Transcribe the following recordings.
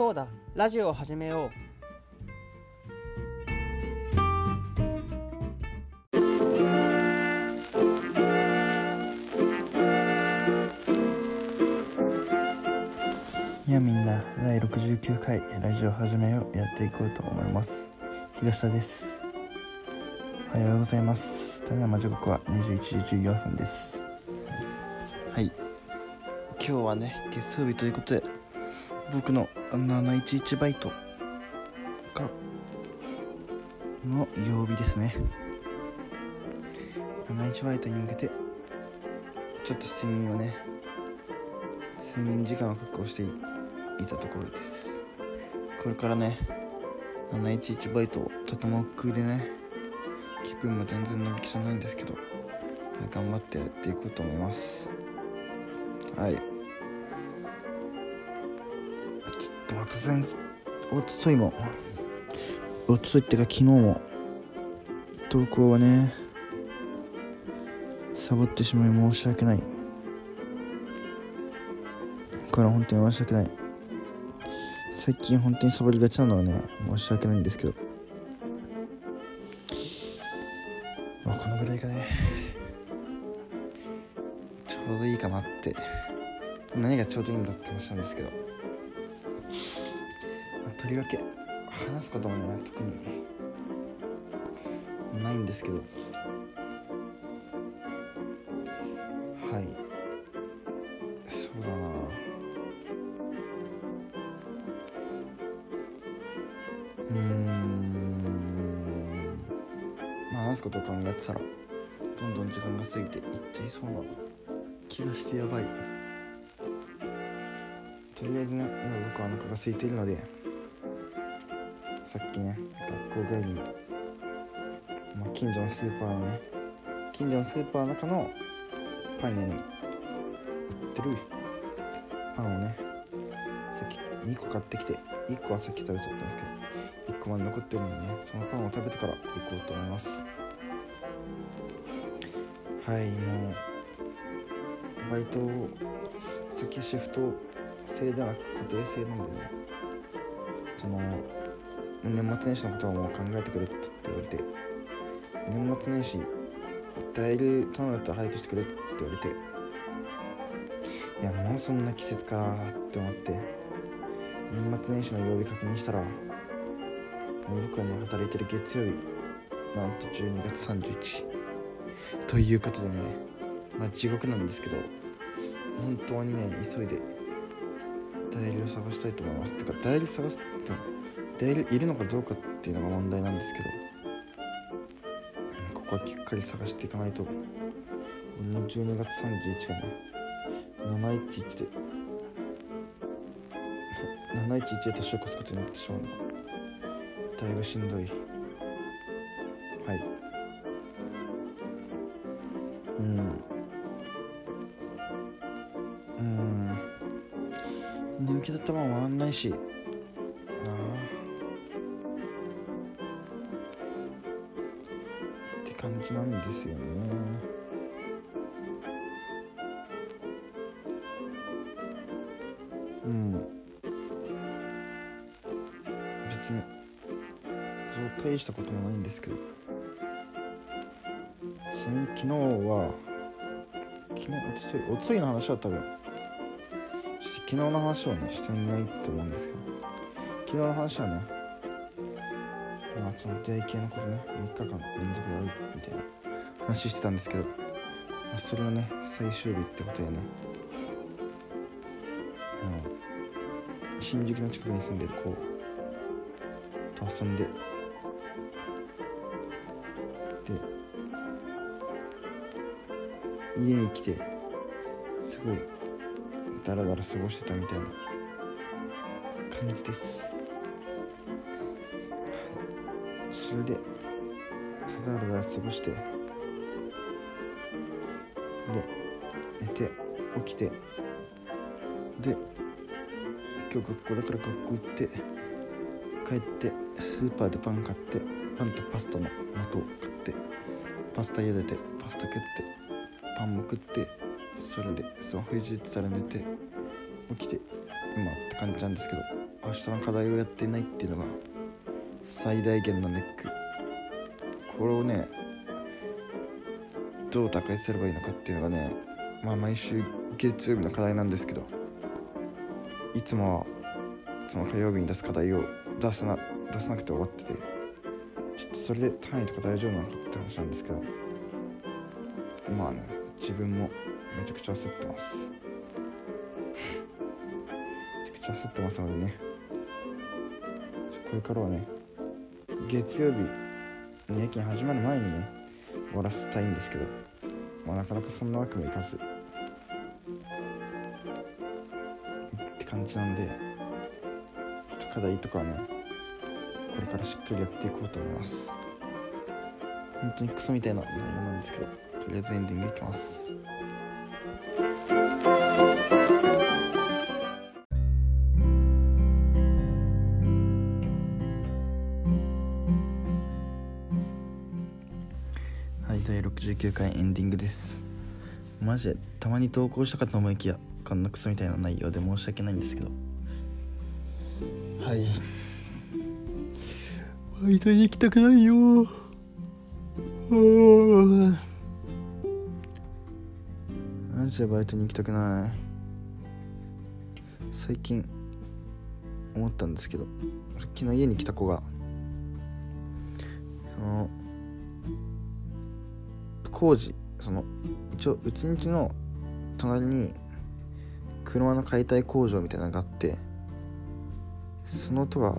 そうだ。ラジオを始めよう。いやみんな第69回ラジオ始めよう。やっていこうと思います。東田です。おはようございます。ただいま時刻は21時14分です。はい。今日はね月曜日ということで僕の711バイトがの曜日ですね。71バイトに向けてちょっと睡眠をね睡眠時間を確保していたところです。これからね711バイトとても億劫でね気分も全然乗り気じゃないんですけど頑張ってやっていこうと思います。はい。とまた前おとといもおとといってか昨日も投稿はねサボってしまい申し訳ない。これ本当に申し訳ない。最近本当にサボりがちなのはね申し訳ないんですけど。まあこのぐらいがね。ちょうどいいかなって。何がちょうどいいんだって話なんですけど、とりわけ話すこともね特にないんですけど。はい。そうだな。うん。まあ話すことを考えてたらどんどん時間が過ぎていっちゃいそうな気がしてやばい。とりあえずね今僕はお腹が空いているのでさっきね学校帰りに、まあ、近所のスーパーのね近所のスーパーの中のパン屋に売ってるパンをねさっき2個買ってきて1個はさっき食べちゃったんですけど1個まで残ってるのでねそのパンを食べてから行こうと思います。はいもうバイト先シフト制ではなく固定制なんでねその年末年始のことはもう考えてくれって言われて年末年始代理頼んだったら早くしてくれって言われていやもうそんな季節かって思って年末年始の曜日確認したらもう僕がね働いてる月曜日なんと12月31日。ということでねまあ地獄なんですけど本当にね急いで代理を探したいと思います。てか代理探すって代理いるのかどうかっていうのが問題なんですけどここはきっかり探していかないと。俺の12月31がね711で711で年を越すことになってしまうのがだいぶしんどい。はい。うん。うん。抜けた球も回んないし。なあって感じなんですよね。うん。別にそう大したこともないんですけど。ちなみに昨日は昨日おとといおとといの話は多分昨日の話はねしていないと思うんですけど。昨日の話はねまあその出会い系のことね3日間連続で会うみたいな話してたんですけど、まあ、それのね最終日ってことでねあの新宿の近くに住んでる子と遊んでで家に来てすごいダラダラ過ごしてたみたいな感じです。それでダラダラ過ごしてで寝て起きてで今日学校だから学校行って帰ってスーパーでパン買ってパンとパスタの素を買ってパスタ茹でてパスタ食ってパンも食ってそれでスマホいじってたら寝て起きて今って感じなんですけど明日の課題をやっていないっていうのが最大限のネック。これをねどう打開すればいいのかっていうのがねまあ毎週月曜日の課題なんですけどいつもはその火曜日に出す課題を出さな出さなくて終わっててちょっとそれで単位とか大丈夫なのかって話なんですけどまあね自分もめちゃくちゃ焦ってます。めちゃくちゃ焦ってますのでね。これからはね月曜日に夜勤始まる前にね終わらせたいんですけどまあなかなかそんなわけもいかずって感じなんで課題とかはねこれからしっかりやっていこうと思います。本当にクソみたいな内容なんですけどとりあえずエンディングいきます。はい第69回エンディングです。マジでたまに投稿したかと思いきやこんなクソみたいな内容で申し訳ないんですけど。はい。バイトに行きたくないよ。マジでバイトに行きたくない。最近思ったんですけど昨日家に来た子がその工事その一応うちんちの隣に車の解体工場みたいなのがあってその音が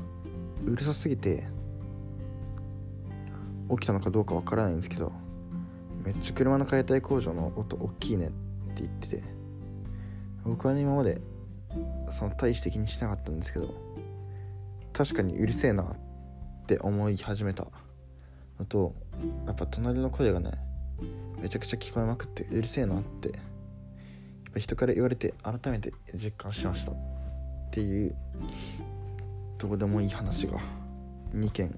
うるさすぎて起きたのかどうかわからないんですけどめっちゃ車の解体工場の音大きいねって言ってて僕は、今までその大して気にしなかったんですけど確かにうるせえなって思い始めた。のとやっぱ隣の声がねめちゃくちゃ聞こえまくってうるせえなって。やっぱ人から言われて改めて実感しましたっていう。どうでもいい話が。2件。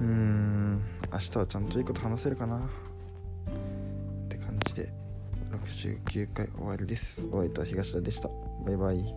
うーん。明日はちゃんといいこと話せるかな。って感じで。69回終わりです。お相手は東田でした。バイバイ。